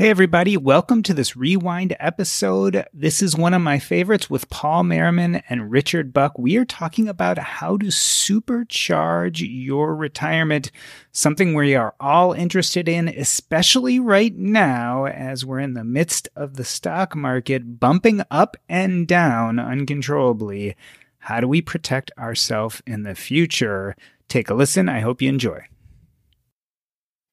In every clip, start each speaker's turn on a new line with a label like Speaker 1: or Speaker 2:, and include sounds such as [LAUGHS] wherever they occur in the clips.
Speaker 1: Hey, everybody, welcome to this rewind episode. This is one of my favorites with Paul Merriman and Richard Buck. We are talking about how to supercharge your retirement, something we are all interested in, especially right now as we're in the midst of the stock market bumping up and down uncontrollably. How do we protect ourselves in the future? Take a listen. I hope you enjoy.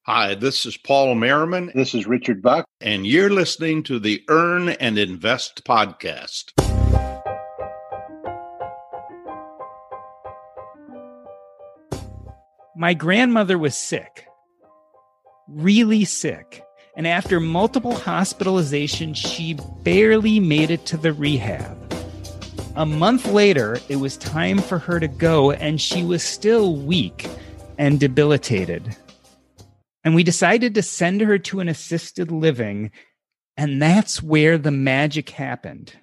Speaker 2: Hi, this is Paul Merriman.
Speaker 3: This is Richard Buck.
Speaker 2: And you're listening to the Earn and Invest podcast.
Speaker 1: My grandmother was sick, really sick. And after multiple hospitalizations, she barely made it to the rehab. A month later, it was time for her to go, and she was still weak and debilitated. And we decided to send her to an assisted living. And that's where the magic happened.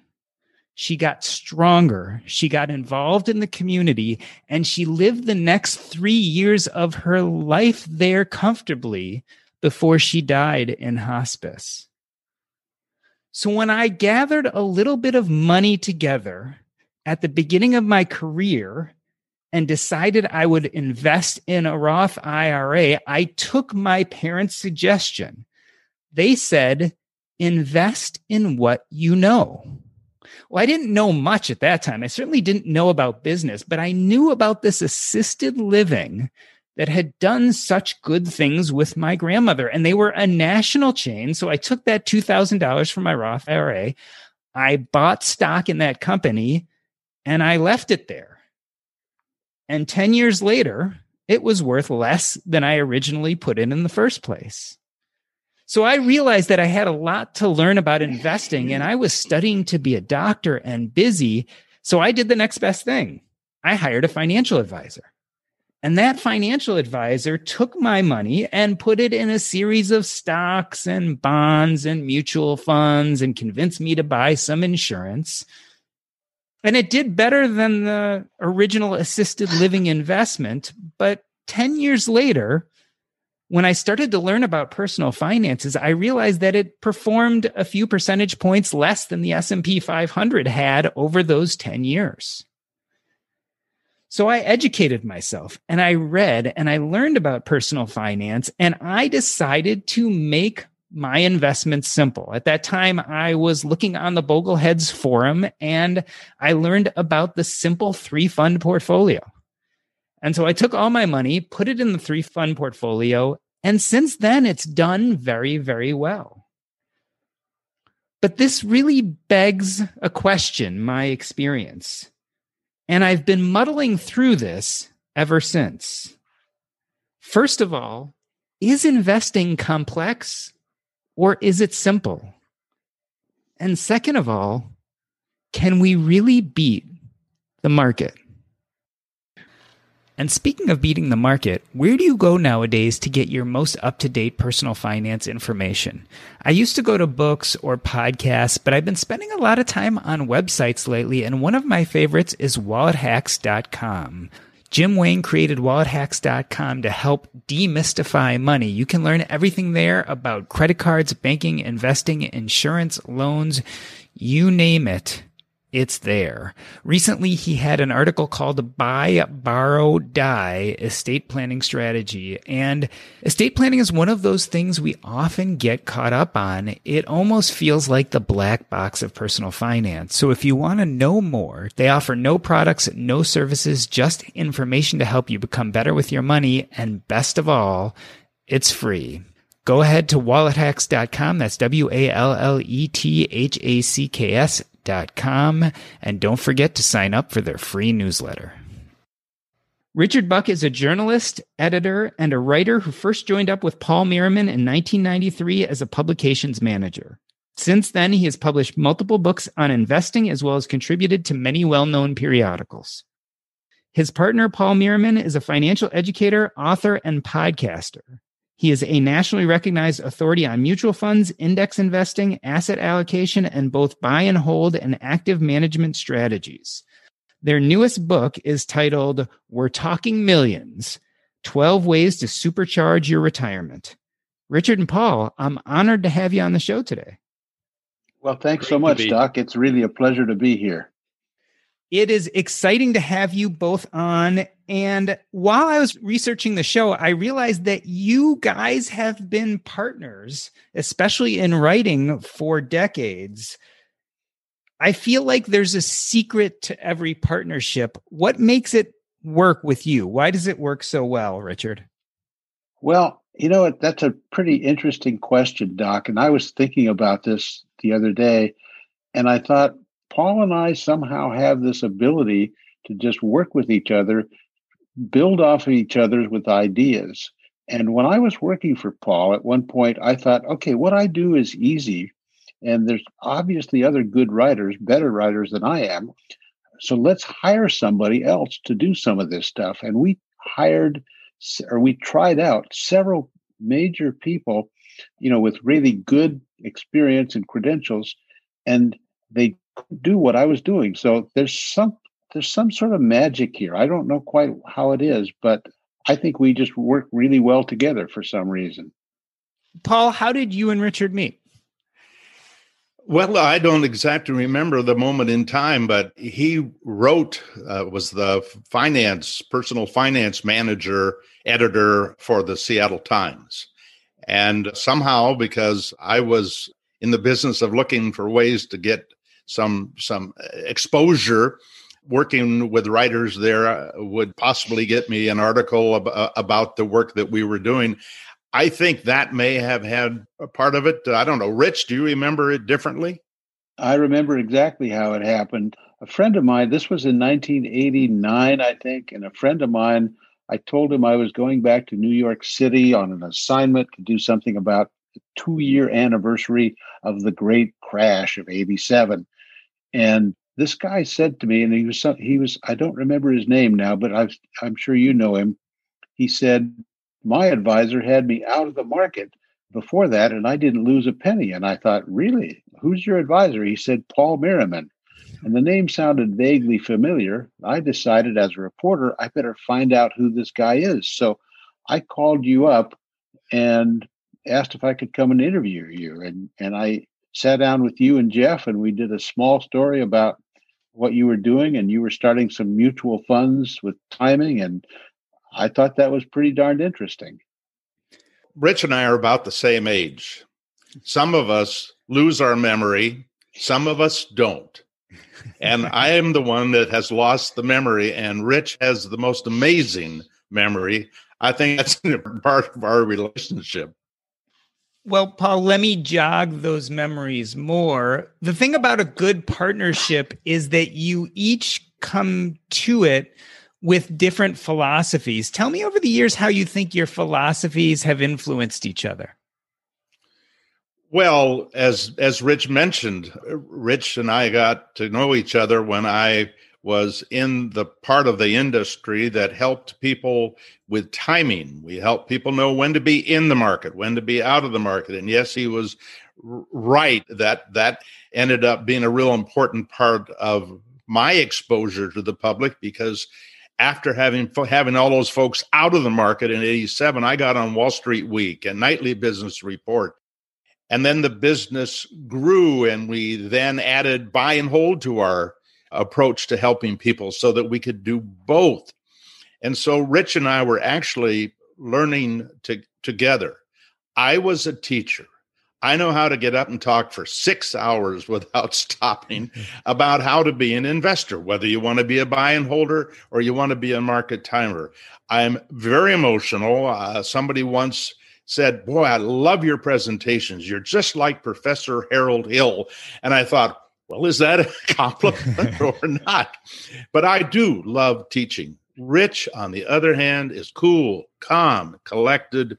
Speaker 1: She got stronger. She got involved in the community and she lived the next three years of her life there comfortably before she died in hospice. So when I gathered a little bit of money together at the beginning of my career and decided I would invest in a Roth IRA, I took my parents' suggestion. They said, invest in what you know. Well, I didn't know much at that time. I certainly didn't know about business, but I knew about this assisted living that had done such good things with my grandmother. And they were a national chain. So I took that $2,000 from my Roth IRA. I bought stock in that company and I left it there. And 10 years later, it was worth less than I originally put in in the first place. So I realized that I had a lot to learn about investing and I was studying to be a doctor and busy. So I did the next best thing. I hired a financial advisor. And that financial advisor took my money and put it in a series of stocks and bonds and mutual funds and convinced me to buy some insurance. And it did better than the original assisted living investment. But 10 years later, when I started to learn about personal finances, I realized that it performed a few percentage points less than the S&P 500 had over those 10 years. So I educated myself and I read and I learned about personal finance and I decided to make my investments simple. At that time, I was looking on the Bogleheads forum and I learned about the simple three fund portfolio. And so I took all my money, put it in the three fund portfolio, and since then it's done very, very well. But this really begs a question, my experience. And I've been muddling through this ever since. First of all, is investing complex or is it simple? And second of all, can we really beat the market? And speaking of beating the market, where do you go nowadays to get your most up to date personal finance information? I used to go to books or podcasts, but I've been spending a lot of time on websites lately, and one of my favorites is wallethacks.com. Jim Wang created wallethacks.com to help demystify money. You can learn everything there about credit cards, banking, investing, insurance, loans, you name it. It's there. Recently, he had an article called Buy, Borrow, Die Estate Planning Strategy. And estate planning is one of those things we often get caught up on. It almost feels like the black box of personal finance. So if you want to know more, they offer no products, no services, just information to help you become better with your money. And best of all, it's free. Go ahead to wallethacks.com. That's W A L L E T H A C K S com, and don't forget to sign up for their free newsletter. Richard Buck is a journalist, editor, and a writer who first joined up with Paul Merriman in 1993 as a publications manager. Since then, he has published multiple books on investing as well as contributed to many well known periodicals. His partner, Paul Merriman, is a financial educator, author, and podcaster. He is a nationally recognized authority on mutual funds, index investing, asset allocation, and both buy and hold and active management strategies. Their newest book is titled We're Talking Millions 12 Ways to Supercharge Your Retirement. Richard and Paul, I'm honored to have you on the show today.
Speaker 3: Well, thanks Great so much, Doc. It's really a pleasure to be here.
Speaker 1: It is exciting to have you both on. And while I was researching the show, I realized that you guys have been partners, especially in writing for decades. I feel like there's a secret to every partnership. What makes it work with you? Why does it work so well, Richard?
Speaker 3: Well, you know, that's a pretty interesting question, Doc. And I was thinking about this the other day, and I thought, Paul and I somehow have this ability to just work with each other, build off of each other with ideas. And when I was working for Paul, at one point I thought, okay, what I do is easy. And there's obviously other good writers, better writers than I am. So let's hire somebody else to do some of this stuff. And we hired or we tried out several major people, you know, with really good experience and credentials. And they do what I was doing. So there's some there's some sort of magic here. I don't know quite how it is, but I think we just work really well together for some reason.
Speaker 1: Paul, how did you and Richard meet?
Speaker 2: Well, I don't exactly remember the moment in time, but he wrote, uh, was the finance, personal finance manager, editor for the Seattle Times. And somehow, because I was in the business of looking for ways to get some some exposure working with writers there uh, would possibly get me an article ab- uh, about the work that we were doing. I think that may have had a part of it. I don't know. Rich do you remember it differently?
Speaker 3: I remember exactly how it happened. A friend of mine this was in 1989 i think and a friend of mine i told him i was going back to new york city on an assignment to do something about the two year anniversary of the great crash of 87 and this guy said to me, and he was he was I don't remember his name now, but i I'm sure you know him. He said my advisor had me out of the market before that, and I didn't lose a penny. And I thought, really, who's your advisor? He said Paul Merriman, and the name sounded vaguely familiar. I decided as a reporter I better find out who this guy is. So I called you up and asked if I could come and interview you, and and I sat down with you and Jeff, and we did a small story about what you were doing, and you were starting some mutual funds with timing, and I thought that was pretty darned interesting.
Speaker 2: Rich and I are about the same age. Some of us lose our memory, some of us don't. And I am the one that has lost the memory, and Rich has the most amazing memory. I think that's [LAUGHS] part of our relationship.
Speaker 1: Well, Paul, let me jog those memories more. The thing about a good partnership is that you each come to it with different philosophies. Tell me over the years how you think your philosophies have influenced each other.
Speaker 2: Well, as as Rich mentioned, Rich and I got to know each other when I was in the part of the industry that helped people with timing. We helped people know when to be in the market, when to be out of the market. And yes, he was right that that ended up being a real important part of my exposure to the public because after having having all those folks out of the market in 87 I got on Wall Street Week and Nightly Business Report and then the business grew and we then added buy and hold to our approach to helping people so that we could do both. And so Rich and I were actually learning to, together. I was a teacher. I know how to get up and talk for six hours [LAUGHS] without stopping [LAUGHS] about how to be an investor, whether you want to be a buy and holder or you want to be a market timer. I'm very emotional. Uh, somebody once said, Boy, I love your presentations. You're just like Professor Harold Hill. And I thought, well, is that a [LAUGHS] compliment [LAUGHS] or not? But I do love teaching. Rich, on the other hand, is cool, calm, collected,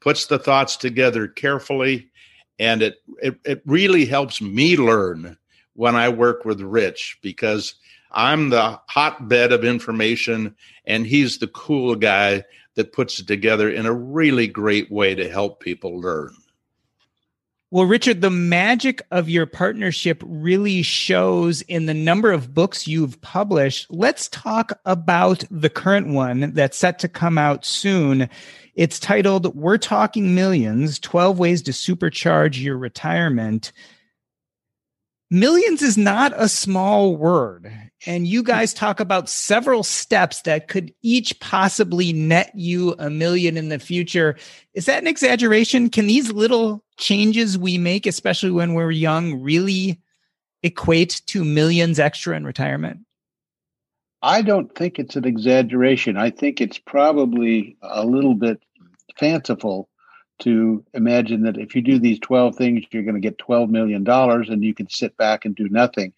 Speaker 2: puts the thoughts together carefully, and it, it, it really helps me learn when I work with Rich because I'm the hotbed of information and he's the cool guy that puts it together in a really great way to help people learn.
Speaker 1: Well, Richard, the magic of your partnership really shows in the number of books you've published. Let's talk about the current one that's set to come out soon. It's titled We're Talking Millions 12 Ways to Supercharge Your Retirement. Millions is not a small word. And you guys talk about several steps that could each possibly net you a million in the future. Is that an exaggeration? Can these little changes we make, especially when we're young, really equate to millions extra in retirement?
Speaker 3: I don't think it's an exaggeration. I think it's probably a little bit fanciful to imagine that if you do these 12 things, you're going to get $12 million and you can sit back and do nothing.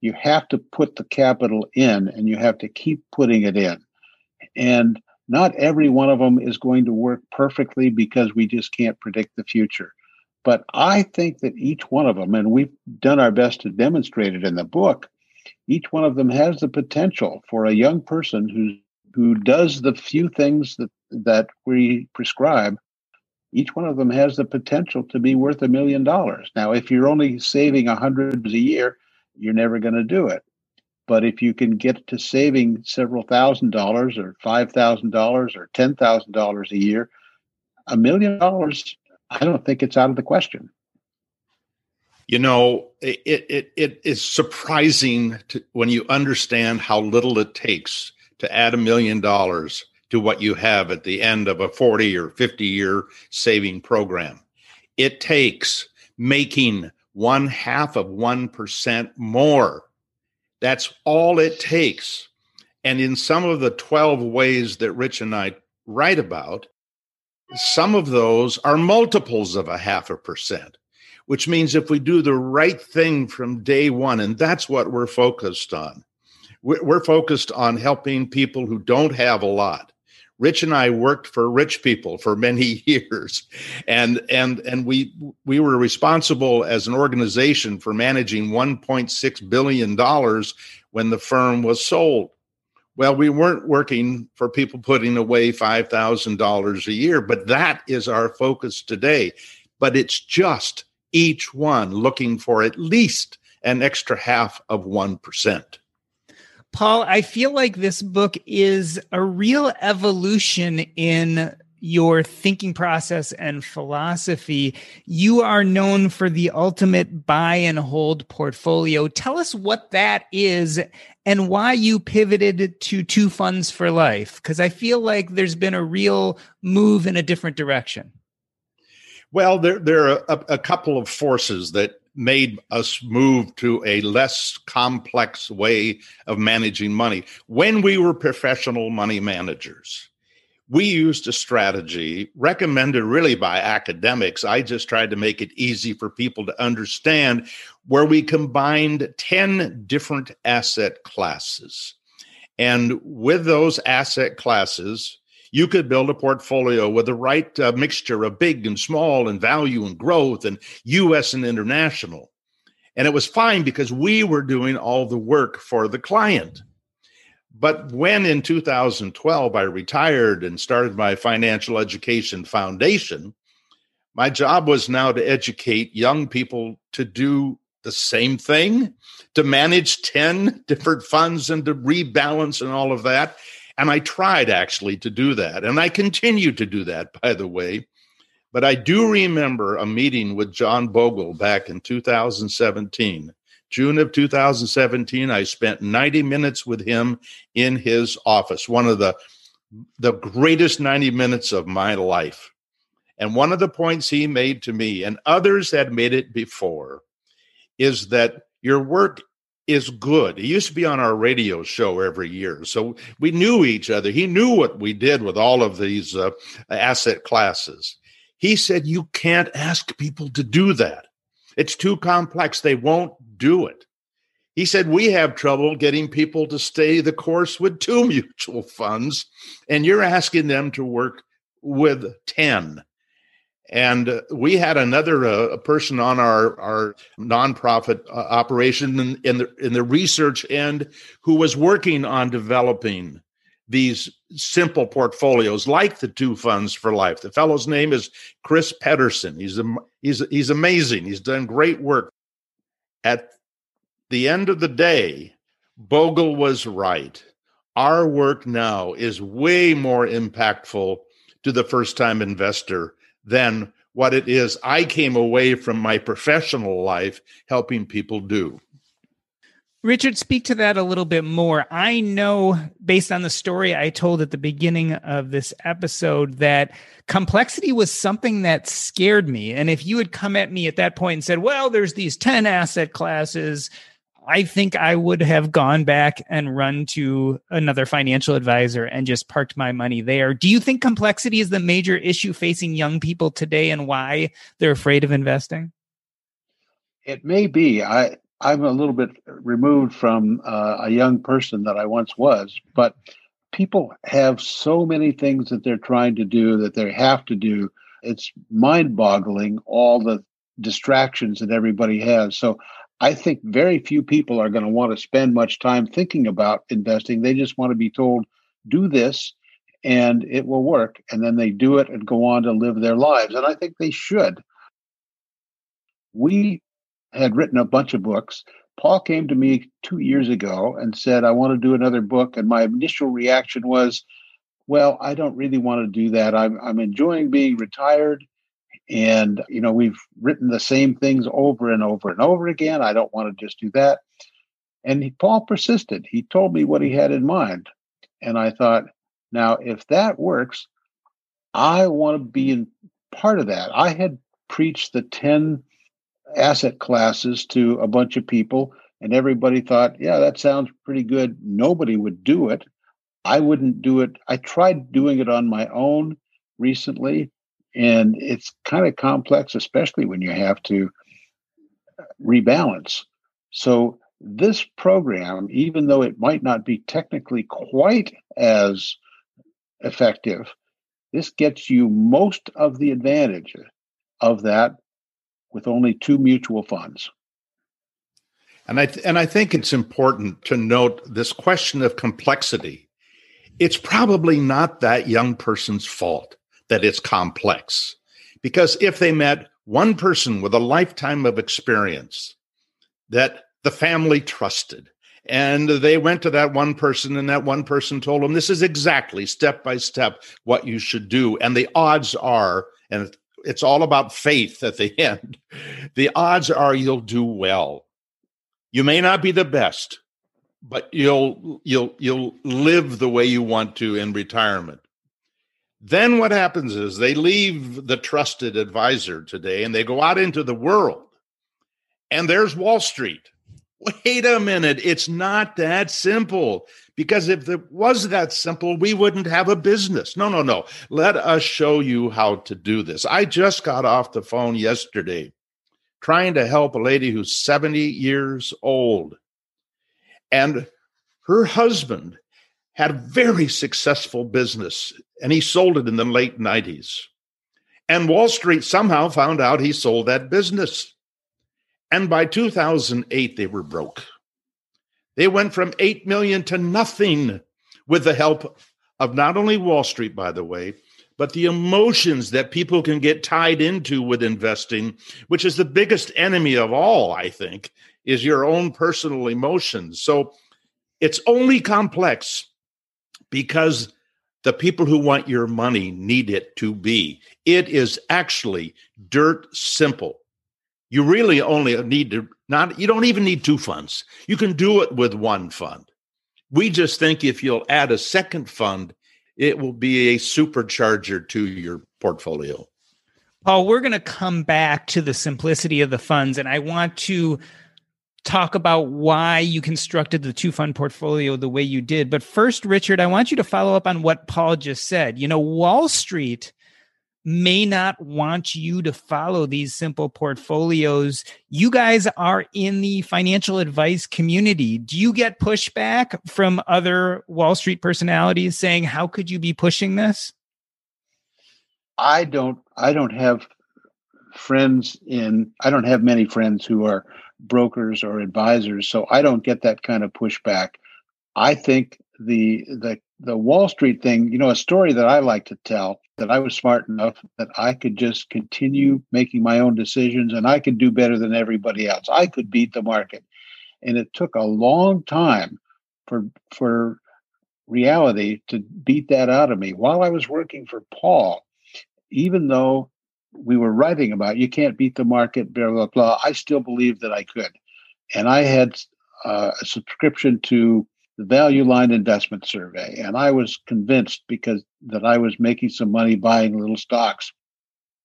Speaker 3: You have to put the capital in and you have to keep putting it in. And not every one of them is going to work perfectly because we just can't predict the future. But I think that each one of them, and we've done our best to demonstrate it in the book, each one of them has the potential for a young person who who does the few things that that we prescribe each one of them has the potential to be worth a million dollars. Now, if you're only saving a hundred a year, you're never going to do it. But if you can get to saving several thousand dollars or five thousand dollars or ten thousand dollars a year, a million dollars, I don't think it's out of the question.
Speaker 2: You know, it it it is surprising to, when you understand how little it takes to add a million dollars to what you have at the end of a 40 or 50 year saving program. It takes making one half of 1% more. That's all it takes. And in some of the 12 ways that Rich and I write about, some of those are multiples of a half a percent, which means if we do the right thing from day one, and that's what we're focused on, we're focused on helping people who don't have a lot Rich and I worked for rich people for many [LAUGHS] years, and and and we we were responsible as an organization for managing 1.6 billion dollars when the firm was sold. Well, we weren't working for people putting away five thousand dollars a year, but that is our focus today. But it's just each one looking for at least an extra half of one percent.
Speaker 1: Paul, I feel like this book is a real evolution in your thinking process and philosophy. You are known for the ultimate buy and hold portfolio. Tell us what that is and why you pivoted to two funds for life, because I feel like there's been a real move in a different direction.
Speaker 2: Well, there, there are a, a couple of forces that made us move to a less complex way of managing money. When we were professional money managers, we used a strategy recommended really by academics. I just tried to make it easy for people to understand where we combined 10 different asset classes. And with those asset classes, you could build a portfolio with the right uh, mixture of big and small and value and growth and US and international. And it was fine because we were doing all the work for the client. But when in 2012 I retired and started my financial education foundation, my job was now to educate young people to do the same thing, to manage 10 [LAUGHS] different funds and to rebalance and all of that. And I tried actually to do that. And I continue to do that, by the way. But I do remember a meeting with John Bogle back in 2017 June of 2017, I spent 90 minutes with him in his office, one of the the greatest 90 minutes of my life. And one of the points he made to me, and others had made it before, is that your work is good. He used to be on our radio show every year. So we knew each other. He knew what we did with all of these uh, asset classes. He said, You can't ask people to do that. It's too complex. They won't do it. He said, We have trouble getting people to stay the course with two [LAUGHS] mutual funds, and you're asking them to work with 10. And we had another uh, person on our, our nonprofit uh, operation in, in, the, in the research end who was working on developing these simple portfolios like the two funds for life. The fellow's name is Chris Pedersen. He's he's he's amazing. He's done great work. At the end of the day, Bogle was right. Our work now is way more impactful to the first time investor than what it is I came away from my professional life helping people do.
Speaker 1: Richard, speak to that a little bit more. I know, based on the story I told at the beginning of this episode, that complexity was something that scared me. And if you had come at me at that point and said, well, there's these 10 asset classes, I think I would have gone back and run to another financial advisor and just parked my money there. Do you think complexity is the major issue facing young people today and why they're afraid of investing?
Speaker 3: It may be. I I'm a little bit removed from uh, a young person that I once was, but people have so many things that they're trying to do that they have to do. It's mind boggling all the distractions that everybody has. So I think very few people are going to want to spend much time thinking about investing. They just want to be told, do this and it will work. And then they do it and go on to live their lives. And I think they should. We had written a bunch of books. Paul came to me two years ago and said, I want to do another book. And my initial reaction was, well, I don't really want to do that. I'm, I'm enjoying being retired. And, you know, we've written the same things over and over and over again. I don't want to just do that. And he, Paul persisted. He told me what he had in mind. And I thought, now, if that works, I want to be in part of that. I had preached the 10 asset classes to a bunch of people, and everybody thought, yeah, that sounds pretty good. Nobody would do it. I wouldn't do it. I tried doing it on my own recently, and it's kind of complex, especially when you have to rebalance. So, this program, even though it might not be technically quite as effective, this gets you most of the advantage of that with only two mutual funds.
Speaker 2: And I th- and I think it's important to note this question of complexity. It's probably not that young person's fault that it's complex. Because if they met one person with a lifetime of experience that the family trusted, and they went to that one person, and that one person told them, This is exactly step by step what you should do. And the odds are, and it's all about faith at the [LAUGHS] end. The odds are you'll do well. You may not be the best, but you'll you'll you'll live the way you want to in retirement. Then what happens is they leave the trusted advisor today and they go out into the world. And there's Wall Street. Wait a minute, it's not that simple. Because if it was that simple, we wouldn't have a business. No, no, no. Let us show you how to do this. I just got off the phone yesterday trying to help a lady who's 70 years old. And her husband had a very successful business and he sold it in the late 90s. And Wall Street somehow found out he sold that business. And by 2008, they were broke. They went from 8 million to nothing with the help of not only Wall Street, by the way, but the emotions that people can get tied into with investing, which is the biggest enemy of all, I think, is your own personal emotions. So it's only complex because the people who want your money need it to be. It is actually dirt simple. You really only need to not, you don't even need two funds. You can do it with one fund. We just think if you'll add a second fund, it will be a supercharger to your portfolio.
Speaker 1: Paul, we're going to come back to the simplicity of the funds, and I want to talk about why you constructed the two fund portfolio the way you did. But first, Richard, I want you to follow up on what Paul just said. You know, Wall Street may not want you to follow these simple portfolios. You guys are in the financial advice community. Do you get pushback from other Wall Street personalities saying, "How could you be pushing this?"
Speaker 3: I don't I don't have friends in I don't have many friends who are brokers or advisors, so I don't get that kind of pushback. I think the the the Wall Street thing, you know, a story that I like to tell that I was smart enough that I could just continue making my own decisions and I could do better than everybody else. I could beat the market. And it took a long time for for reality to beat that out of me. While I was working for Paul, even though we were writing about you can't beat the market, blah blah blah, I still believed that I could. And I had uh, a subscription to the Value Line Investment Survey, and I was convinced because that I was making some money buying little stocks.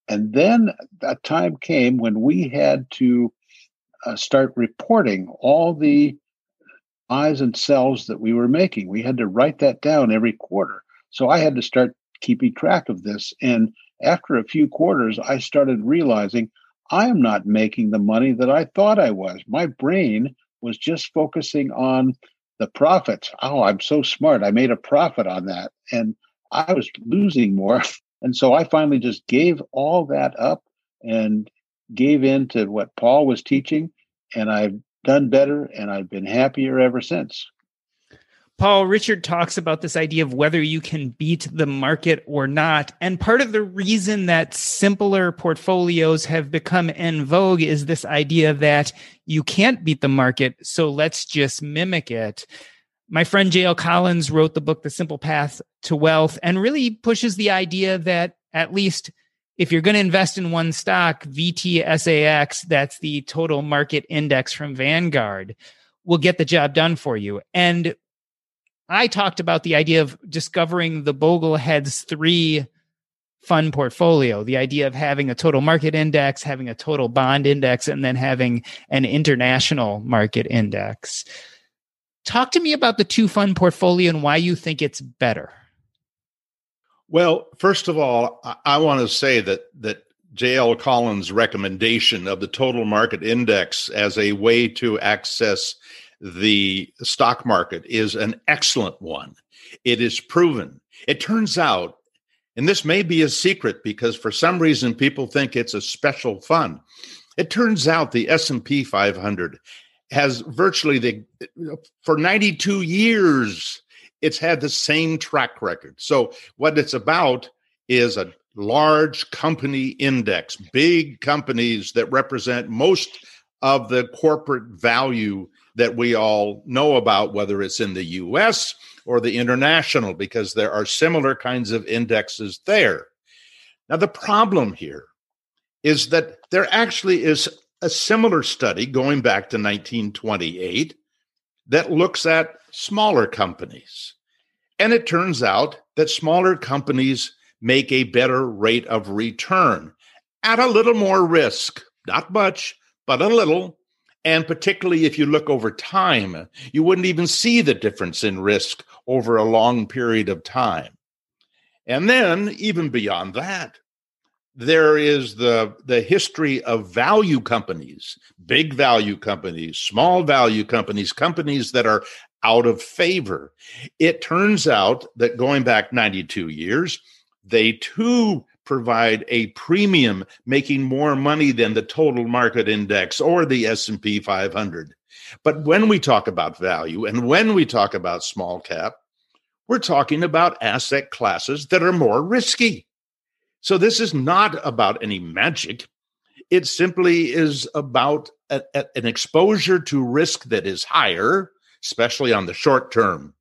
Speaker 3: And then a time came when we had to uh, start reporting all the buys and sells that we were making. We had to write that down every quarter. So I had to start keeping track of this. And after a few quarters, I started realizing I am not making the money that I thought I was. My brain was just focusing on the profits. Oh, I'm so smart. I made a profit on that. And I was losing more. [LAUGHS] And so I finally just gave all that up and gave in to what Paul was teaching. And I've done better and I've been happier ever since.
Speaker 1: Paul, Richard talks about this idea of whether you can beat the market or not. And part of the reason that simpler portfolios have become en vogue is this idea that you can't beat the market. So let's just mimic it. My friend JL Collins wrote the book, The Simple Path to Wealth, and really pushes the idea that at least if you're going to invest in one stock, VTSAX, that's the total market index from Vanguard, will get the job done for you. And I talked about the idea of discovering the Bogleheads three fund portfolio, the idea of having a total market index, having a total bond index, and then having an international market index. Talk to me about the two fund portfolio and why you think it's better.
Speaker 2: Well, first of all, I, want to say that that J.L. Collins' recommendation of the total market index as a way to access the stock market is an excellent one. It is proven. It turns out, and this may be a secret because for some reason people think it's a special fund. It turns out the S&P 500 has virtually the for 92 years it's had the same track record. So what it's about is a large company index, big companies that represent most of the corporate value that we all know about, whether it's in the US or the international, because there are similar kinds of indexes there. Now, the problem here is that there actually is a similar study going back to 1928 that looks at smaller companies. And it turns out that smaller companies make a better rate of return at a little more risk, not much, but a little. And particularly if you look over time, you wouldn't even see the difference in risk over a long period of time. And then, even beyond that, there is the, the history of value companies, big value companies, small value companies, companies that are out of favor. It turns out that going back 92 years, they too provide a premium making more money than the total market index or the S&P 500. But when we talk about value and when we talk about small cap, we're talking about asset classes that are more risky. So this is not about any magic. It simply is about a, a, an exposure to risk that is higher, especially on the short term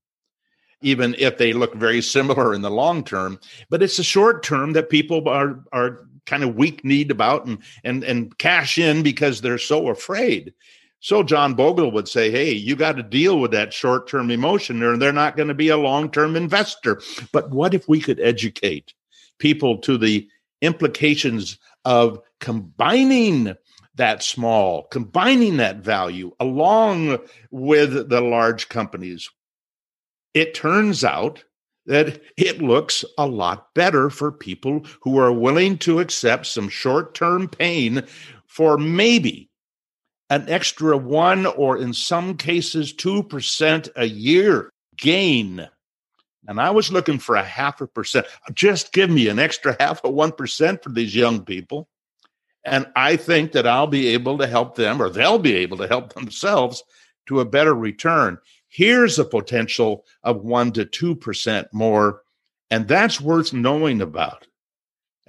Speaker 2: even if they look very similar in the long term. But it's the short term that people are are kind of weak kneed about and and and cash in because they're so afraid. So John Bogle would say, "Hey, you got to deal with that short-term emotion, or they're not going to be a long-term investor." But what if we could educate people to the implications of combining that small, combining that value along with the large companies? It turns out that it looks a lot better for people who are willing to accept some short-term pain for maybe an extra one or in some cases 2% a year gain. And I was looking for a half a percent. Just give me an extra half of 1% for these young people. And I think that I'll be able to help them, or they'll be able to help themselves to a better return. Here's a potential of 1% to 2% more. And that's worth knowing about.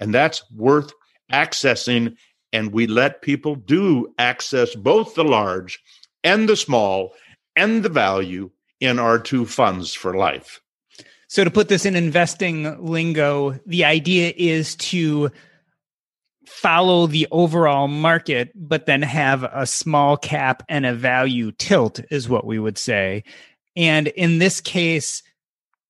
Speaker 2: And that's worth accessing and we let people do access both the large and the small and the value in our two funds for life.
Speaker 1: So, to put this in investing lingo, the idea is to follow the overall market, but then have a small cap and a value tilt, is what we would say. And in this case,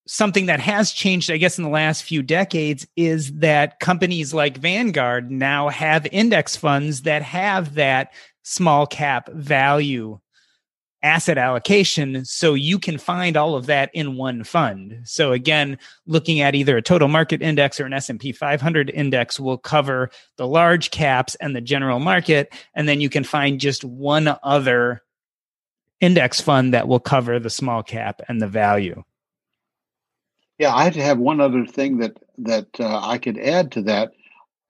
Speaker 1: something that has changed, I guess, in the last few decades is that companies like Vanguard now have index funds that have that small cap value asset allocation so you can find all of that in one fund so again looking at either a total market index or an s&p 500 index will cover the large caps and the general market and then you can find just one other index fund that will cover the small cap and the value
Speaker 3: yeah, I had to have one other thing that that uh, I could add to that.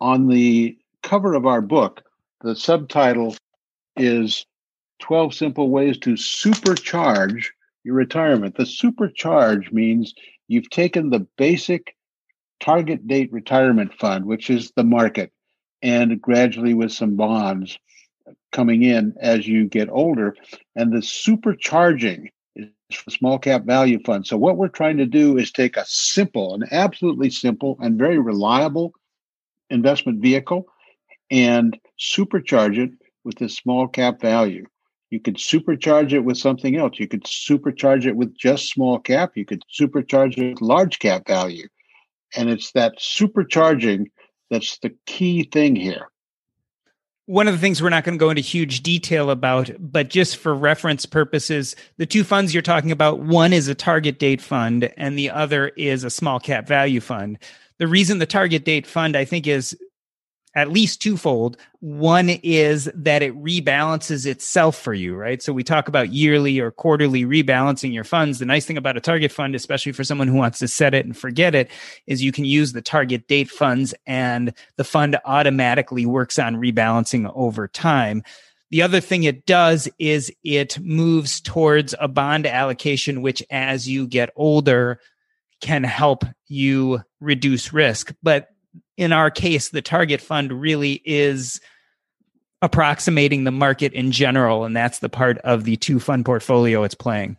Speaker 3: On the cover of our book, the subtitle is 12 Simple Ways to Supercharge Your Retirement. The supercharge means you've taken the basic target date retirement fund, which is the market, and gradually with some bonds coming in as you get older. And the supercharging is the small cap value fund. So what we're trying to do is take a simple, an absolutely simple and very reliable investment vehicle and supercharge it with this small cap value. You could supercharge it with something else. You could supercharge it with just small cap. You could supercharge it with large cap value. And it's that supercharging that's the key thing here
Speaker 1: one of the things we're not going to go into huge detail about, but just for reference purposes, the two funds you're talking about, one is a target date fund and the other is a small cap value fund. The reason the target date fund, I think, is at least twofold. One is that it rebalances itself for you, right? So we talk about yearly or quarterly rebalancing your funds. The nice thing about a target fund, especially for someone who wants to set it and forget it, is you can use the target date funds and the fund automatically works on rebalancing over time. The other thing it does is it moves towards a bond allocation, which as you get older can help you reduce risk. But in our case, the target fund really is approximating the market in general. And that's the part of the two fund portfolio it's playing.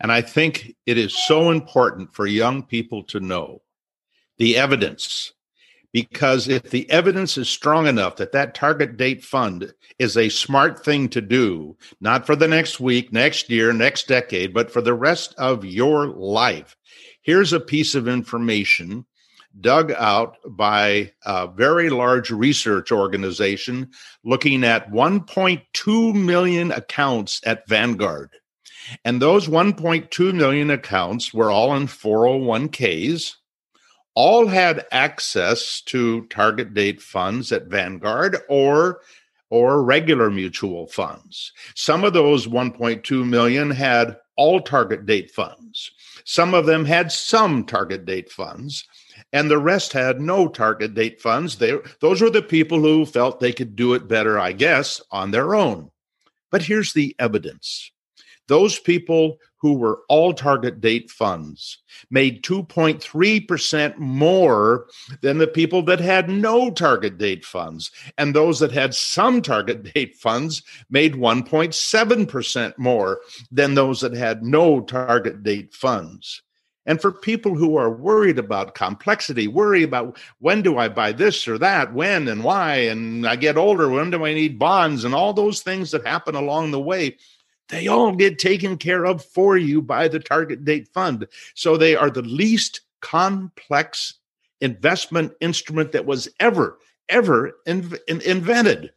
Speaker 2: And I think it is so important for young people to know the evidence because if the evidence is strong enough that that target date fund is a smart thing to do, not for the next week, next year, next decade, but for the rest of your life, here's a piece of information dug out by a very large research organization looking at 1.2 million accounts at Vanguard. And those 1.2 million accounts were all in 401ks, all had access to target date funds at Vanguard or or regular mutual funds. Some of those 1.2 million had all target date funds. Some of them had some target date funds and the rest had no target date funds. They, those were the people who felt they could do it better, I guess, on their own. But here's the evidence those people who were all target date funds made 2.3% more than the people that had no target date funds. And those that had some target [LAUGHS] date funds made 1.7% more than those that had no target date funds. And for people who are worried about complexity, worry about when do I buy this or that, when and why, and I get older, when do I need bonds, and all those things that happen along the way, they all get taken care of for you by the target date fund. So they are the least complex investment instrument that was ever, ever in, in, invented.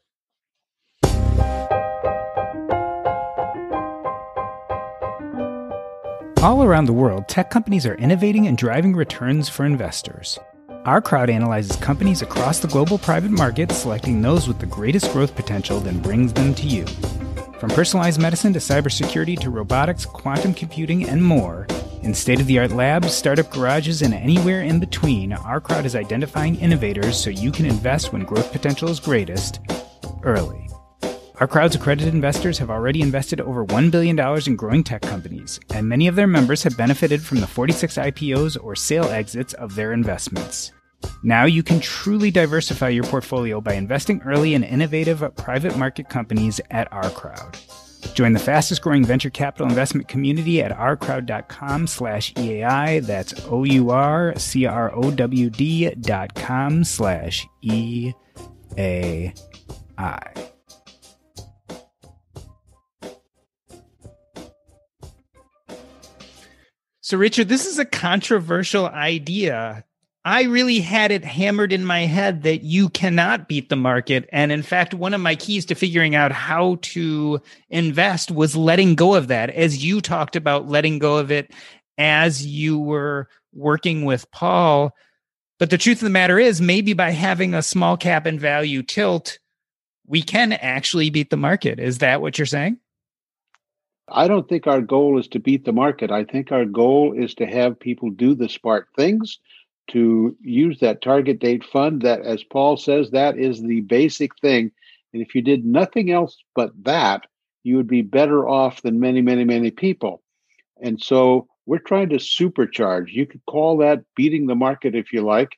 Speaker 1: All around the world, tech companies are innovating and driving returns for investors. OurCrowd analyzes companies across the global private market, selecting those with the greatest growth potential, then brings them to you. From personalized medicine to cybersecurity to robotics, quantum computing, and more, in state of the art labs, startup garages, and anywhere in between, OurCrowd is identifying innovators so you can invest when growth potential is greatest early. OurCrowd's accredited investors have already invested over $1 billion in growing tech companies, and many of their members have benefited from the 46 IPOs or sale exits of their investments. Now you can truly diversify your portfolio by investing early in innovative private market companies at OurCrowd. Join the fastest growing venture capital investment community at ourcrowd.com slash EAI. That's O-U-R-C-R-O-W-D dot com slash E-A-I. So, Richard, this is a controversial idea I really had it hammered in my head that you cannot beat the market. And in fact, one of my keys to figuring out how to invest was letting go of that, as you talked about letting go of it as you were working with Paul. But the truth of the matter is, maybe by having a small cap and value tilt, we can actually beat the market. Is that what you're saying?
Speaker 3: I don't think our goal is to beat the market. I think our goal is to have people do the smart things to use that target date fund that as paul says that is the basic thing. And if you did nothing else but that you would be better off than many many many people. And so we're trying to supercharge. You could call that beating the market if you like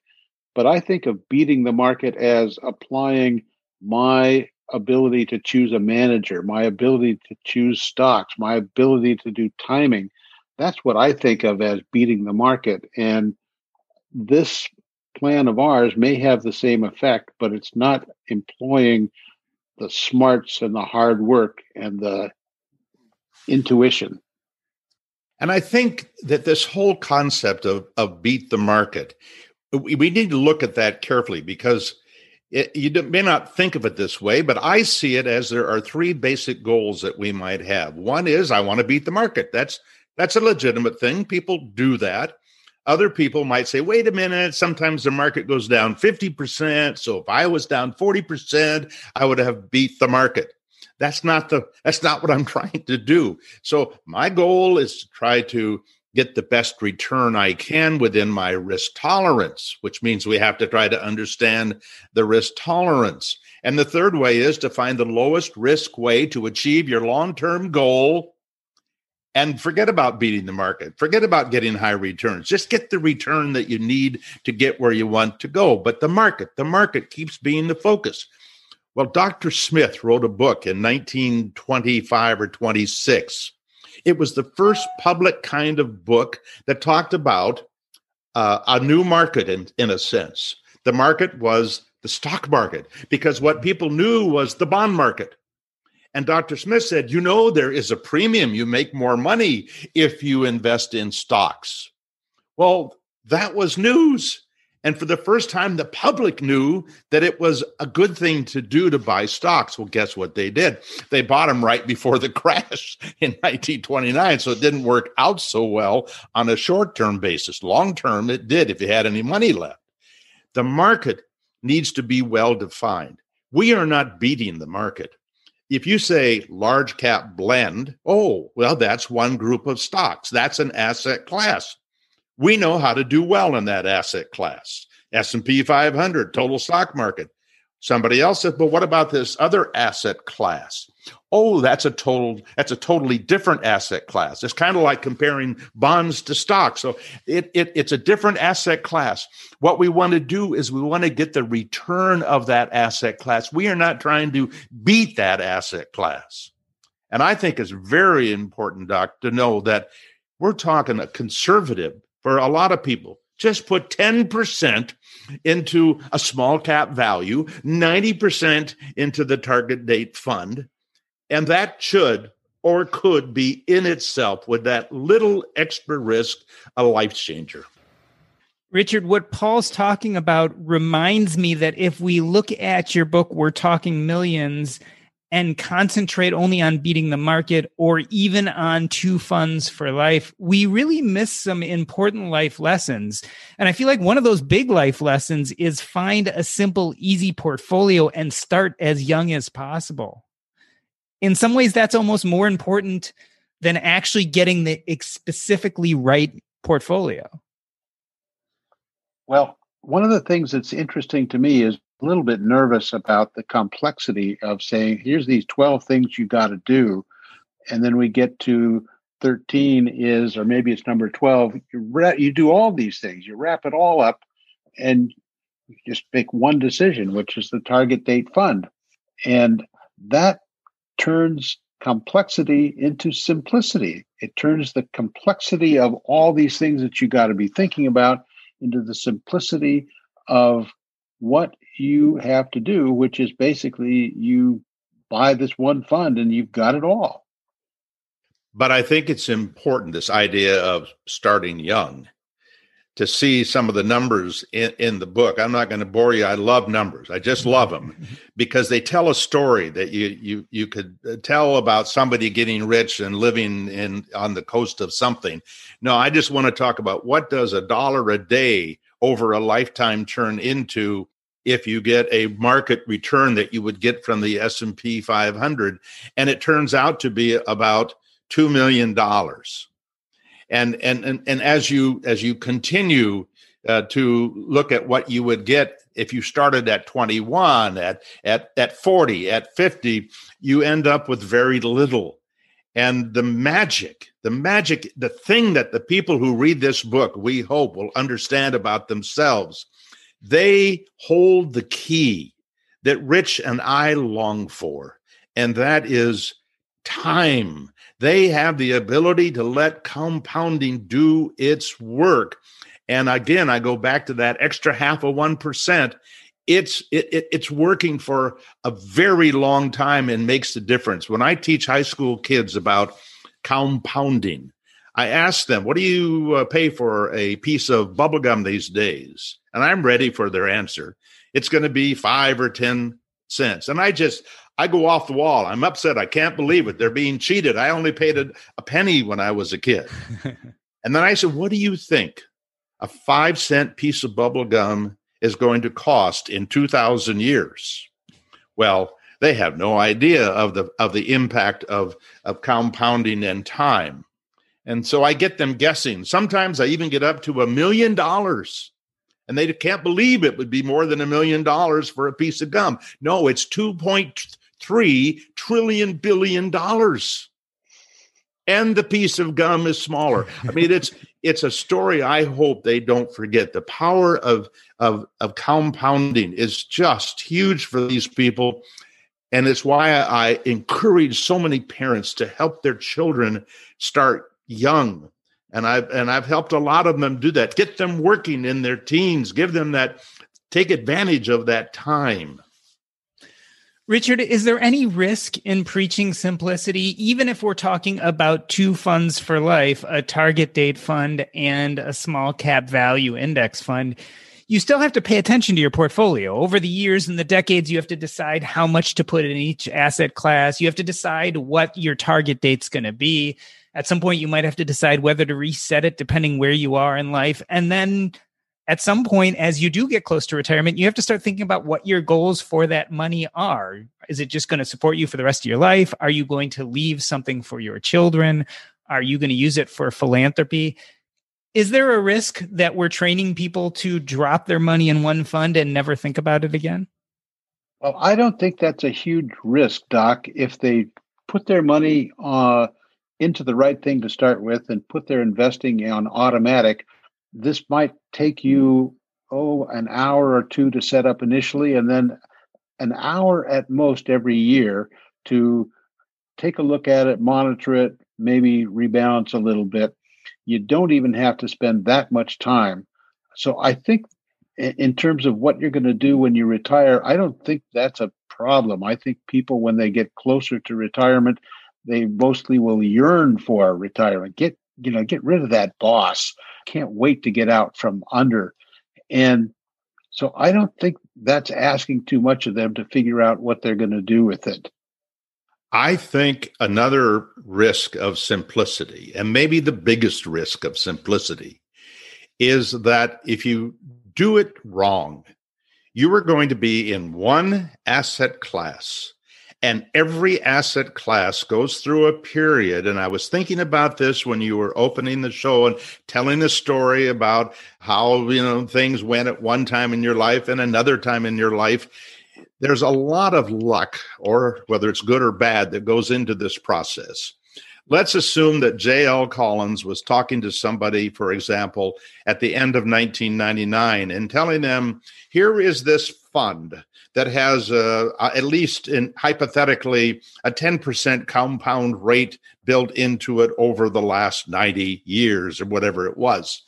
Speaker 3: but i think of beating the market as applying my ability to choose a manager my ability to choose stocks my ability to do timing that's what i think of as beating the market and this plan of ours may have the same effect, but it's not employing the smarts and the hard work and the intuition.
Speaker 2: And I think that this whole concept of, of beat the market, we, we need to look at that carefully because it, you may not think of it this way, but I see it as there are three basic goals that we might have. One is I want to beat the market. That's that's a legitimate thing. People do that. Other people might say, wait a minute, sometimes the market goes down 50%. So if I was down 40%, I would have beat the market. That's not the that's not what I'm [LAUGHS] trying to do. So my goal is to try to get the best return I can within my risk tolerance, which means we have to try to understand the risk tolerance. And the third way is to find the lowest risk way to achieve your long-term goal and forget about beating the market. Forget about getting high returns. Just get the return that you need to get where you want to go. But the market, the market keeps being the focus. Well, Dr. Smith wrote a book in 1925 or 26. It was the first public kind of book that talked about uh, a new market in, in a sense. The market was the stock market because what people knew was the bond market. And Dr. Smith said, you know, there is a premium. You make more money if you invest in stocks. Well, that was news. And for the first time, the public knew that it was a good thing to do to buy stocks. Well, guess what they did? They bought them right before the [LAUGHS] crash in 1929. So it didn't work out so well on a short term basis. Long term, it did if you had any money left. The market needs to be well defined. We are not beating the market if you say large cap blend, oh, well, that's one group of stocks. That's an asset class. We know how to do well in that asset class. S&P 500, total stock market. Somebody else said, but what about this other asset class? Oh, that's a total that's a totally different asset class. It's kind of like comparing bonds to stocks. So it, it it's a different asset class. What we want to do is we want to get the return of that asset class. We are not trying to beat that asset class. And I think it's very important, Doc, to know that we're talking a conservative for a lot of people. Just put 10% into a small cap value, 90% into the target date fund. And that should or could be in itself, with that little extra risk, a life changer.
Speaker 1: Richard, what Paul's talking about reminds me that if we look at your book, We're Talking Millions, and concentrate only on beating the market or even on two funds for life, we really miss some important life lessons. And I feel like one of those big life lessons is find a simple, easy portfolio and start as young as possible. In some ways, that's almost more important than actually getting the specifically right portfolio.
Speaker 3: Well, one of the things that's interesting to me is a little bit nervous about the complexity of saying, here's these 12 things you got to do. And then we get to 13 is, or maybe it's number 12, you, you do all these things, you wrap it all up and you just make one decision, which is the target date fund. And that turns complexity into simplicity. It turns the complexity of all these things that you got to be thinking about into the simplicity of what you have to do, which is basically you buy this one fund and you've got it all.
Speaker 2: But I think it's important this idea of starting young to see some of the numbers in, in the book. I'm not going to bore you. I love numbers. I just [LAUGHS] love them because they tell a story that you you you could uh, tell about somebody getting rich and living in on the coast of something. No, I just want to talk about what does a dollar a day over a lifetime turn into if you get a market return that you would get from the S&P 500 and it turns out to be about 2 million dollars. And, and and and as you as you continue uh, to look at what you would get if you started at 21 at at at 40 at 50 you end up with very little and the magic the magic the thing that the people who read this book we hope will understand about themselves they hold the key that Rich and I long for, and that is time. They have the ability to let compounding do its work. And again, I go back to that extra half of 1%. It's it, it, it's working for a very long time and makes the difference. When I teach high school kids about compounding, I ask them, "What do you uh, pay for a piece of bubblegum these days?" and I'm ready for their answer. It's going to be five or 10 cents. And I just, I go off the wall. I'm upset. I can't believe it. They're being cheated. I only paid a, a penny when I was a kid. [LAUGHS] and then I said, What do you think a five cent piece of bubble gum is going to cost in 2,000 years? Well, they have no idea of the of the impact of of compounding and time. And so I get them guessing. Sometimes I even get up to a million dollars and they can't believe it would be more than a million dollars for a piece of gum. No, it's 2.3 trillion billion dollars. And the piece of gum is smaller. I mean, it's [LAUGHS] it's a story I hope they don't forget. The power of of of compounding is just huge for these people. And it's why I encourage so many parents to help their children start young and I've and I've helped a lot of them do that. Get them working in their teens. Give them that. Take advantage of that time.
Speaker 1: Richard, is there any risk in preaching simplicity, even if we're talking about two funds for life, a target date fund and a small cap value index fund? You still have to pay attention to your portfolio. Over the years and the decades, you have to decide how much to put in each asset class. You have to decide what your target date's going to be. At some point, you might have to decide whether to reset it depending where you are in life. And then at some point, as you do get close to retirement, you have to start thinking about what your goals for that money are. Is it just going to support you for the rest of your life? Are you going to leave something for your children? Are you going to use it for philanthropy? Is there a risk that we're training people to drop their money in one fund and never think about it again?
Speaker 3: Well, I don't think that's a huge risk, Doc. If they put their money uh, into the right thing to start with and put their investing on automatic, this might take you, oh, an hour or two to set up initially, and then an hour at most every year to take a look at it, monitor it, maybe rebalance a little bit. You don't even have to spend that much time. So I think in terms of what you're going to do when you retire, I don't think that's a problem. I think people, when they get closer to retirement, they mostly will yearn for retirement. Get you know, get rid of that boss. Can't wait to get out from under. And so I don't think that's asking too much of them to figure out what they're going to do with it.
Speaker 2: I think another risk of simplicity, and maybe the biggest risk of simplicity, is that if you do it wrong, you are going to be in one asset class and every asset class goes through a period. And I was thinking about this when you were opening the show and telling the story about how, you know, things went at one time in your life and another time in your life. There's a lot of luck, or whether it's good or bad, that goes into this process. Let's assume that J.L. Collins was talking to somebody, for example, at the end of 1999 and telling them, here is this fund that has uh, at least in hypothetically a 10% compound rate built into it over the last 90 years or whatever it was.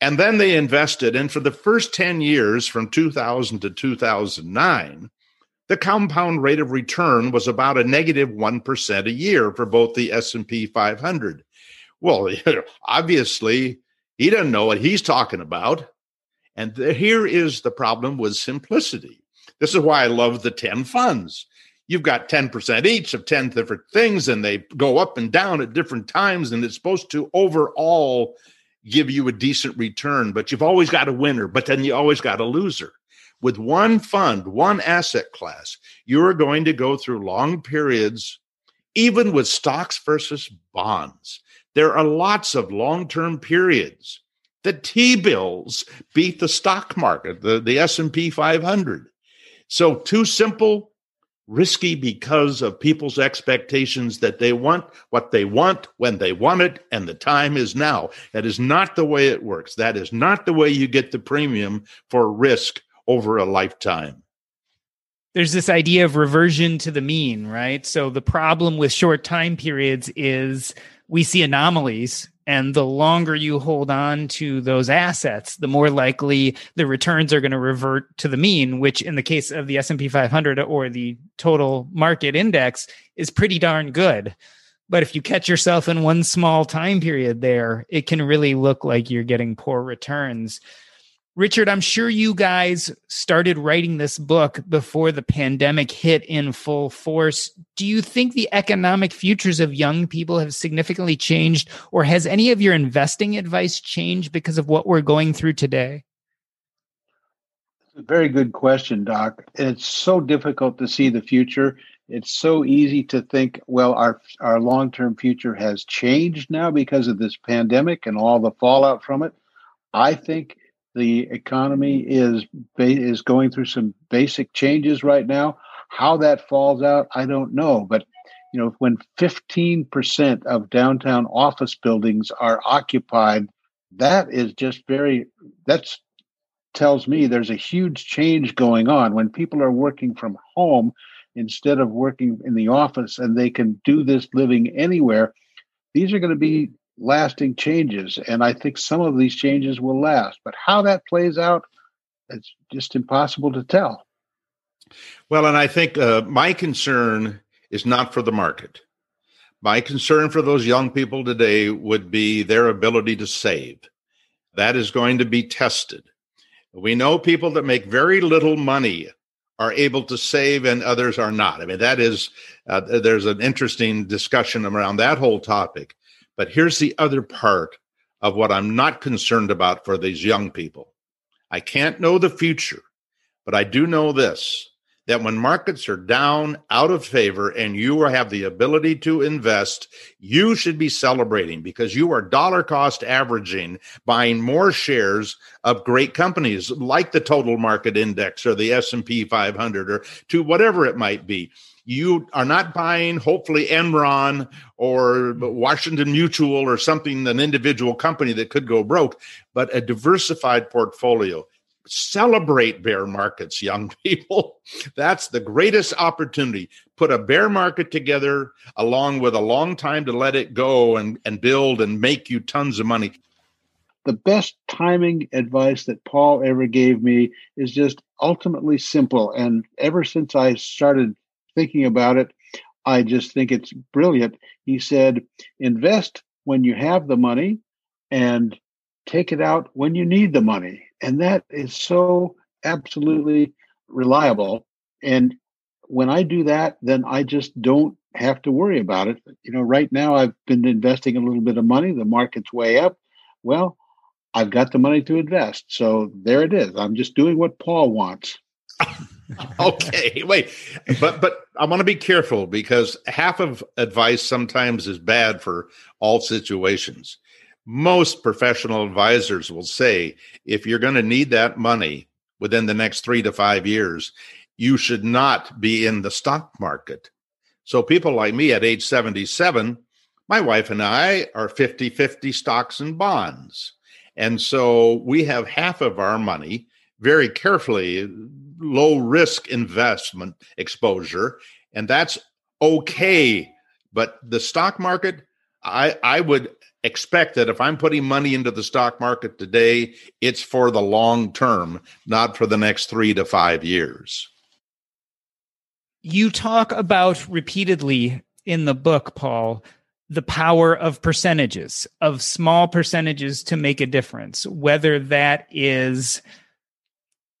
Speaker 2: And then they invested. And for the first 10 years from 2000 to 2009, the compound rate of return was about a negative 1 a year for both the S&P 500. Well, [LAUGHS] obviously, he doesn't know what he's talking about. And the, here is the problem with simplicity. This is why I love the 10 funds. You've got 10% each of 10 different things, and they go up and down at different times, and it's supposed to overall give you a decent return. But you've always got a winner, but then you always got a loser. With one fund, one asset class, you're going to go through long periods, even with stocks versus bonds. There are lots of long term periods. The T bills beat the stock market, the, the S&P 500. So too simple, risky because of people's expectations that they want what they want when they want it and the time is now. That is not the way it works. That is not the way you get the premium for risk over a lifetime.
Speaker 1: There's this idea of reversion to the mean, right? So the problem with short time periods is we see anomalies and the longer you hold on to those assets the more likely the returns are going to revert to the mean which in the case of the S&P 500 or the total market index is pretty darn good. But if you catch yourself in one small time period there it can really look like you're getting poor returns Richard, I'm sure you guys started writing this book before the pandemic hit in full force. Do you think the economic futures of young people have significantly changed, or has any of your investing advice changed because of what we're going through today?
Speaker 3: Very good question, Doc. It's so difficult to see the future. It's so easy to think, well, our our long term future has changed now because of this pandemic and all the fallout from it. I think the economy is is going through some basic changes right now. How that falls out, I don't know. But you know, when 15% of downtown office buildings are occupied, that is just very that's tells me there's a huge change going on when people are working from home instead of working in the office and they can do this living anywhere these are going to be lasting changes. And I think some of these changes will last. But how that plays out, it's just impossible to tell.
Speaker 2: Well, and I think uh, my concern is not for the market. My concern for those young people today would be their ability to save. That is going to be tested. We know people that make very little money are able to save and others are not. I mean, that is, uh, there's an interesting discussion around that whole topic. But here's the other part of what I'm not concerned about for these young people. I can't know the future, but I do know this that when markets are down, out of favor, and you have the ability to invest, you should be celebrating because you are dollar cost averaging, buying more shares of great companies like the total market index or the S&P 500 or to whatever it might be you are not buying hopefully Enron or Washington Mutual or something, an individual company that could go broke, but a diversified portfolio. celebrate bear markets, young [LAUGHS] people. That's the greatest opportunity. Put a bear market together along with a long time to let it go and, and build and make you tons of money.
Speaker 3: The best timing advice that Paul ever gave me is just ultimately simple. And ever since I started thinking about it, I just think it's brilliant. He said, invest when you have the money and take it out when you need the money. And that is so absolutely reliable. And when I do that, then I just don't have to worry about it. You know, right now I've been investing a little bit of money, the market's way up. Well, I've got the money to invest. So there it is. I'm just doing what Paul wants. [LAUGHS] [LAUGHS] [LAUGHS]
Speaker 2: okay, wait. But but I want to be careful because half of advice sometimes is bad for all situations most professional advisors will say if you're going to need that money within the next three to five years, you should not be in the stock market. So, people like me at age 77, my wife and I are 50 50 stocks and bonds. And so we have half of our money very carefully, low risk investment exposure. And that's okay. But the stock market, I, I would expect that if I'm putting money into the stock market today, it's for the long term, not for the next three to five years.
Speaker 1: You talk about repeatedly in the book, Paul, the power of percentages, of small percentages to make a difference, whether that is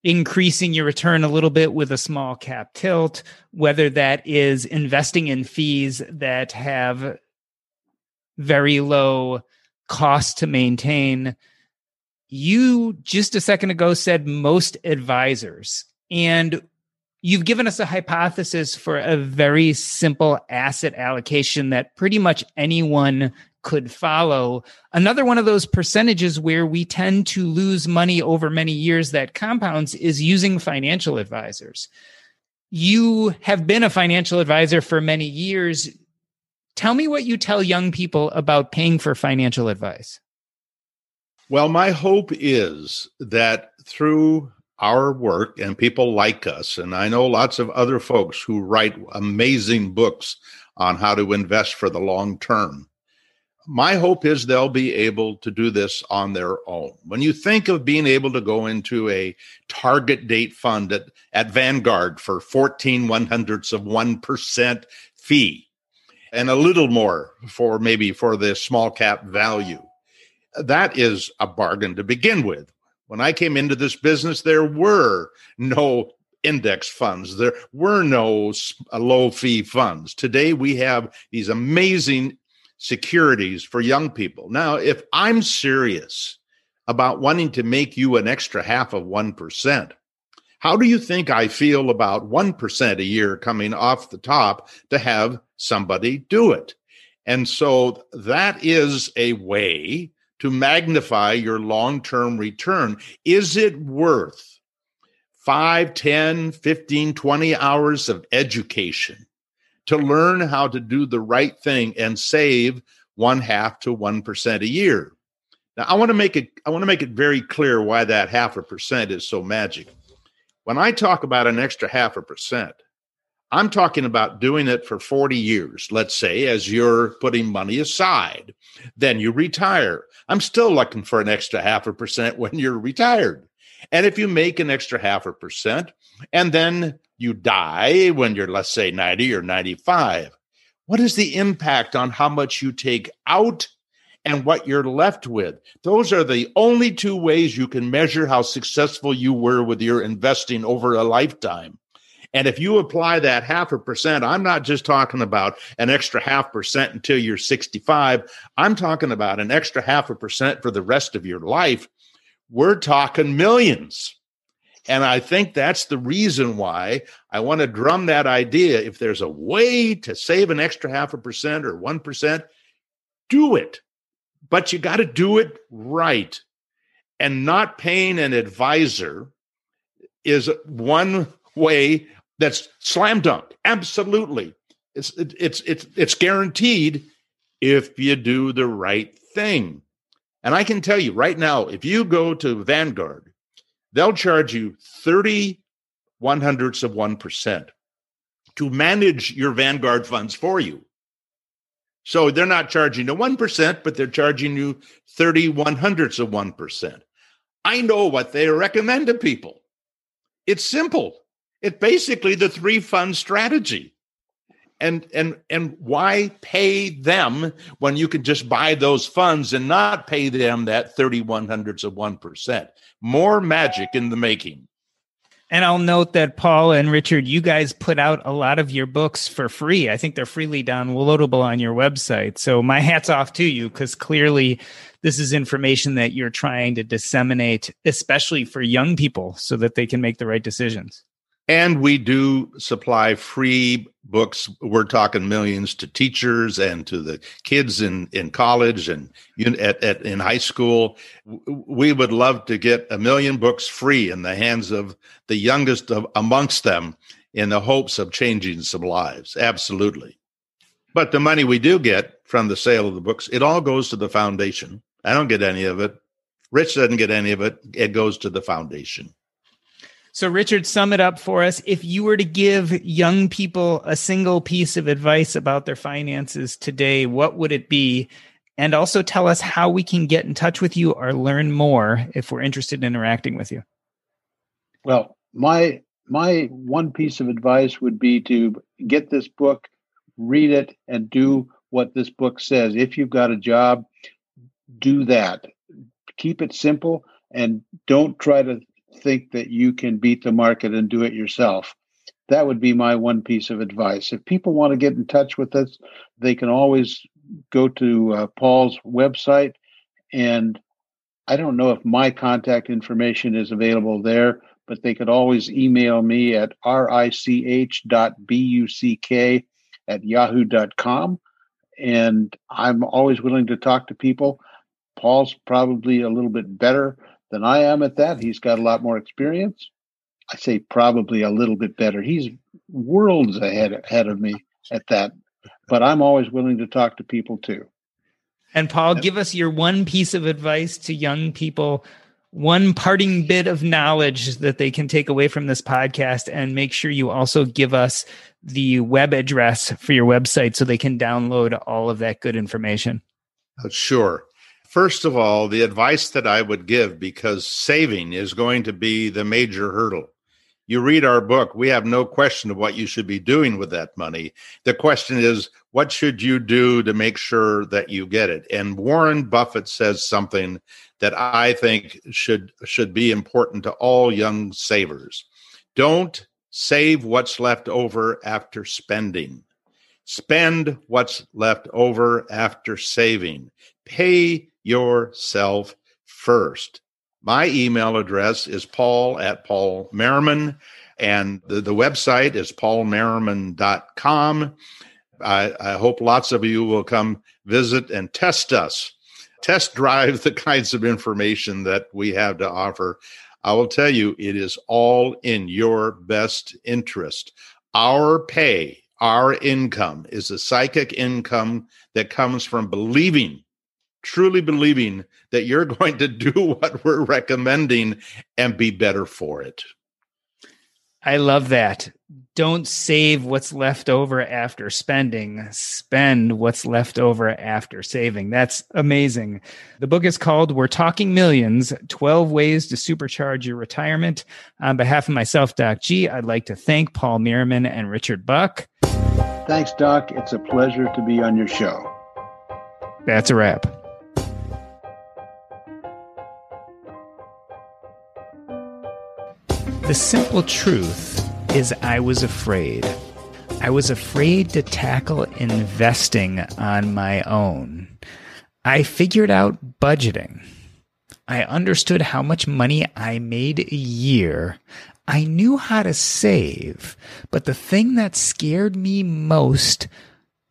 Speaker 1: increasing your return a little bit with a small cap tilt, whether that is investing in fees that have very low cost to maintain. You just a second ago said most advisors, and you've given us a hypothesis for a very simple asset allocation that pretty much anyone could follow. Another one of those percentages where we tend to lose money over many years that compounds is using financial advisors. You have been a financial advisor for many years. Tell me what you tell young people about paying for financial advice.
Speaker 2: Well, my hope is that through our work and people like us, and I know lots of other folks who write amazing books on how to invest for the long term. My hope is they'll be able to do this on their own. When you think of being able to go into a target date fund at, at Vanguard for 14 one hundredths of 1% fee, and a little more for maybe for the small cap value. That is a bargain to begin with. When I came into this business, there were no index funds. There were no low fee funds. Today, we have these amazing securities for young people. Now, if I'm serious about wanting to make you an extra half of 1%, how do you think I feel about 1% a year coming off the top to have somebody do it? And so that is a way to magnify your long term return. Is it worth 5, 10, 15, 20 hours of education to learn how to do the right thing and save one half to 1% a year? Now, I want to make it I want to make it very clear why that half a percent is so magic. When I talk about an extra half a percent, I'm talking about doing it for 40 years, let's say, as you're putting money aside. Then you retire. I'm still looking for an extra half a percent when you're retired. And if you make an extra half a percent and then you die when you're, let's say, 90 or 95, what is the impact on how much you take out and what you're left with. Those are the only two ways you can measure how successful you were with your investing over a lifetime. And if you apply that half a percent, I'm not just talking about an extra half percent until you're 65. I'm talking about an extra half a percent for the rest of your life. We're talking millions. And I think that's the reason why I want to drum that idea. If there's a way to save an extra half a percent or 1%, do it but you got to do it right. And not paying an advisor is one way that's slam dunk. Absolutely. It's it's it's it's guaranteed if you do the right thing. And I can tell you right now, if you go to Vanguard, they'll charge you 30 one hundredths of 1% to manage your Vanguard funds for you. So they're not charging you 1%, but they're charging you 30 one hundredths of 1%. I know what they recommend to people. It's simple. It's basically the three fund strategy. And and and why pay them when you can just buy those funds and not pay them that 31 hundredths of 1%? More magic in the making.
Speaker 1: And I'll note that Paul and Richard, you guys put out a lot of your books for free. I think they're freely downloadable on your website. So my hat's off to you because clearly this is information that you're trying to disseminate, especially for young people, so that they can make the right decisions.
Speaker 2: And we do supply free books. We're talking millions to teachers and to the kids in, in college and at, at, in high school. We would love to get a million books free in the hands of the youngest of, amongst them in the hopes of changing some lives. Absolutely. But the money we do get from the sale of the books, it all goes to the foundation. I don't get any of it. Rich doesn't get any of it. It goes to the foundation.
Speaker 1: So, Richard, sum it up for us. If you were to give young people a single piece of advice about their finances today, what would it be? And also tell us how we can get in touch with you or learn more if we're interested in interacting with you.
Speaker 3: Well, my my one piece of advice would be to get this book, read it, and do what this book says. If you've got a job, do that. Keep it simple and don't try to think that you can beat the market and do it yourself. That would be my one piece of advice. If people want to get in touch with us, they can always go to uh, Paul's website. And I don't know if my contact information is available there, but they could always email me at rich.buck at yahoo.com. And I'm always willing to talk to people. Paul's probably a little bit better than I am at that. He's got a lot more experience. I say probably a little bit better. He's worlds ahead ahead of me at that. But I'm always willing to talk to people too.
Speaker 1: And Paul, give us your one piece of advice to young people, one parting bit of knowledge that they can take away from this podcast, and make sure you also give us the web address for your website so they can download all of that good information.
Speaker 2: Uh, sure. First of all, the advice that I would give, because saving is going to be the major hurdle. You read our book, we have no question of what you should be doing with that money. The question is, what should you do to make sure that you get it? And Warren Buffett says something that I think should should be important to all young savers. Don't save what's left over after spending. Spend what's left over after saving. Pay yourself first. My email address is paul at Paul Merriman, and the, the website is paulmerriman.com. I, I hope lots of you will come visit and test us, test drive [LAUGHS] the kinds of information that we have to offer. I will tell you, it is all in your best interest. Our pay, our income is a psychic income that comes from believing truly believing that you're [LAUGHS] going to do what we're recommending and be better for it.
Speaker 1: I love that. Don't save what's left over after spending. Spend what's left over after saving. That's amazing. The book is called We're Talking Millions 12 Ways to Supercharge Your Retirement. On behalf of myself, Doc G, I'd like to thank Paul Merriman and Richard Buck.
Speaker 3: Thanks, Doc. It's a pleasure to be on your show.
Speaker 1: That's a wrap. The simple truth is, I was afraid. I was afraid to tackle investing on my own. I figured out budgeting. I understood how much money I made a year. I knew how to save. But the thing that scared me most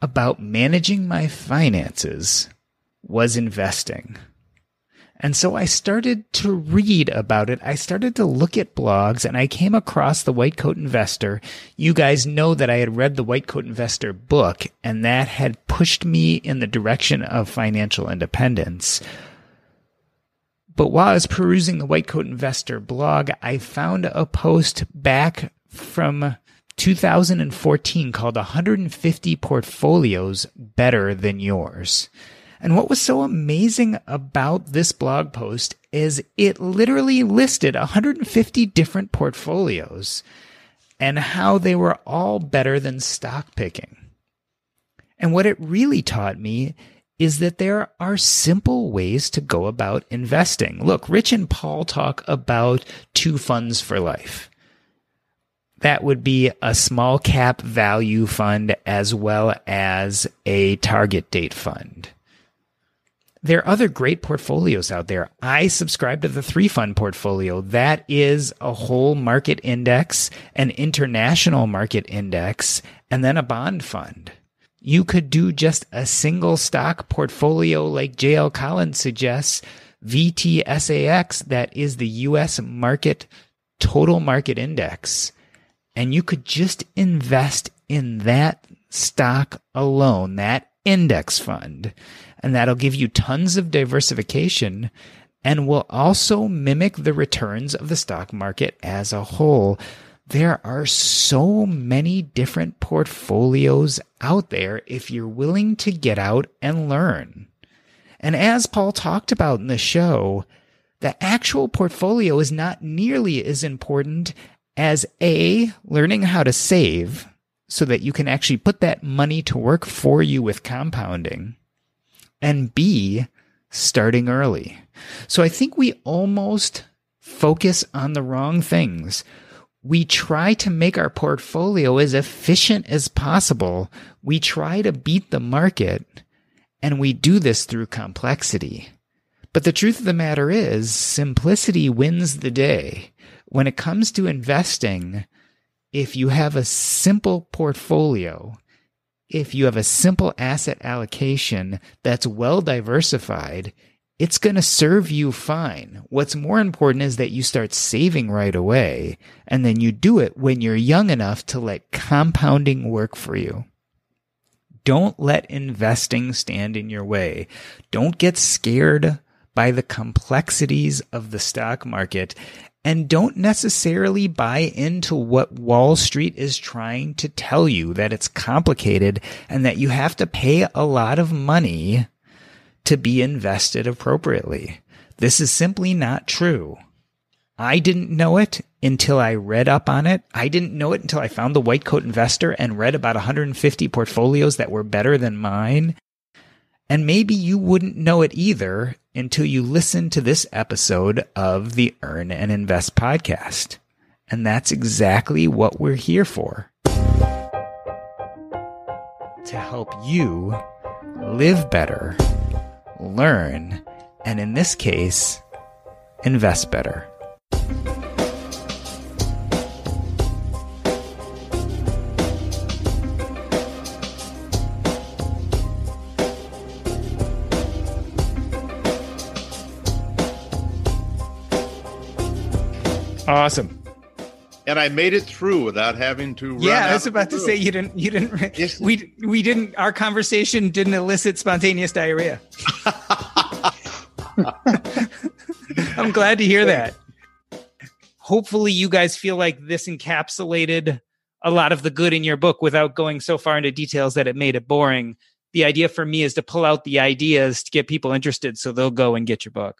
Speaker 1: about managing my finances was investing. And so I started to read about it. I started to look at blogs and I came across the White Coat Investor. You guys know that I had read the White Coat Investor book and that had pushed me in the direction of financial independence. But while I was perusing the White Coat Investor blog, I found a post back from 2014 called 150 Portfolios Better Than Yours. And what was so amazing about this blog post is it literally listed 150 different portfolios and how they were all better than stock picking. And what it really taught me is that there are simple ways to go about investing. Look, Rich and Paul talk about two funds for life. That would be a small cap value fund as well as a target date fund. There are other great portfolios out there. I subscribe to the three fund portfolio. That is a whole market index, an international market index, and then a bond fund. You could do just a single stock portfolio like JL Collins suggests, VTSAX, that is the US market total market index. And you could just invest in that stock alone, that index fund. And that'll give you tons of diversification and will also mimic the returns of the stock market as a whole there are so many different portfolios out there if you're willing to get out and learn. And as Paul talked about in the show, the actual portfolio is not nearly as important as A, learning how to save so that you can actually put that money to work for you with compounding, and B, starting early. So I think we almost focus on the wrong things we try to make our portfolio as efficient as possible. We try to beat the market, and we do this through complexity. But the truth of the matter is, simplicity wins the day. When it comes to investing, if you have a simple portfolio, if you have a simple asset allocation that's well diversified, it's going to serve you fine. What's more important is that you start saving right away and then you do it when you're young enough to let compounding work for you. Don't let investing stand in your way. Don't get scared by the complexities of the stock market and don't necessarily buy into what Wall Street is trying to tell you that it's complicated and that you have to pay a lot of money to be invested appropriately. This is simply not true. I didn't know it until I read up on it. I didn't know it until I found the White Coat Investor and read about 150 portfolios that were better than mine. And maybe you wouldn't know it either until you listen to this episode of the Earn and Invest podcast. And that's exactly what we're here for. To help you live better learn, and in this case, invest better. Awesome
Speaker 2: and I made it through without having to.
Speaker 1: yeah, I was about to say you didn't. You didn't. [LAUGHS] Yes. We we didn't. Our conversation didn't elicit spontaneous diarrhea. [LAUGHS] [LAUGHS] I'm glad to hear that. Hopefully, you guys feel like this encapsulated a lot of the good in your book without going so far into details that it made it boring. The idea for me is to pull out the ideas to get people interested so they'll go and get your book.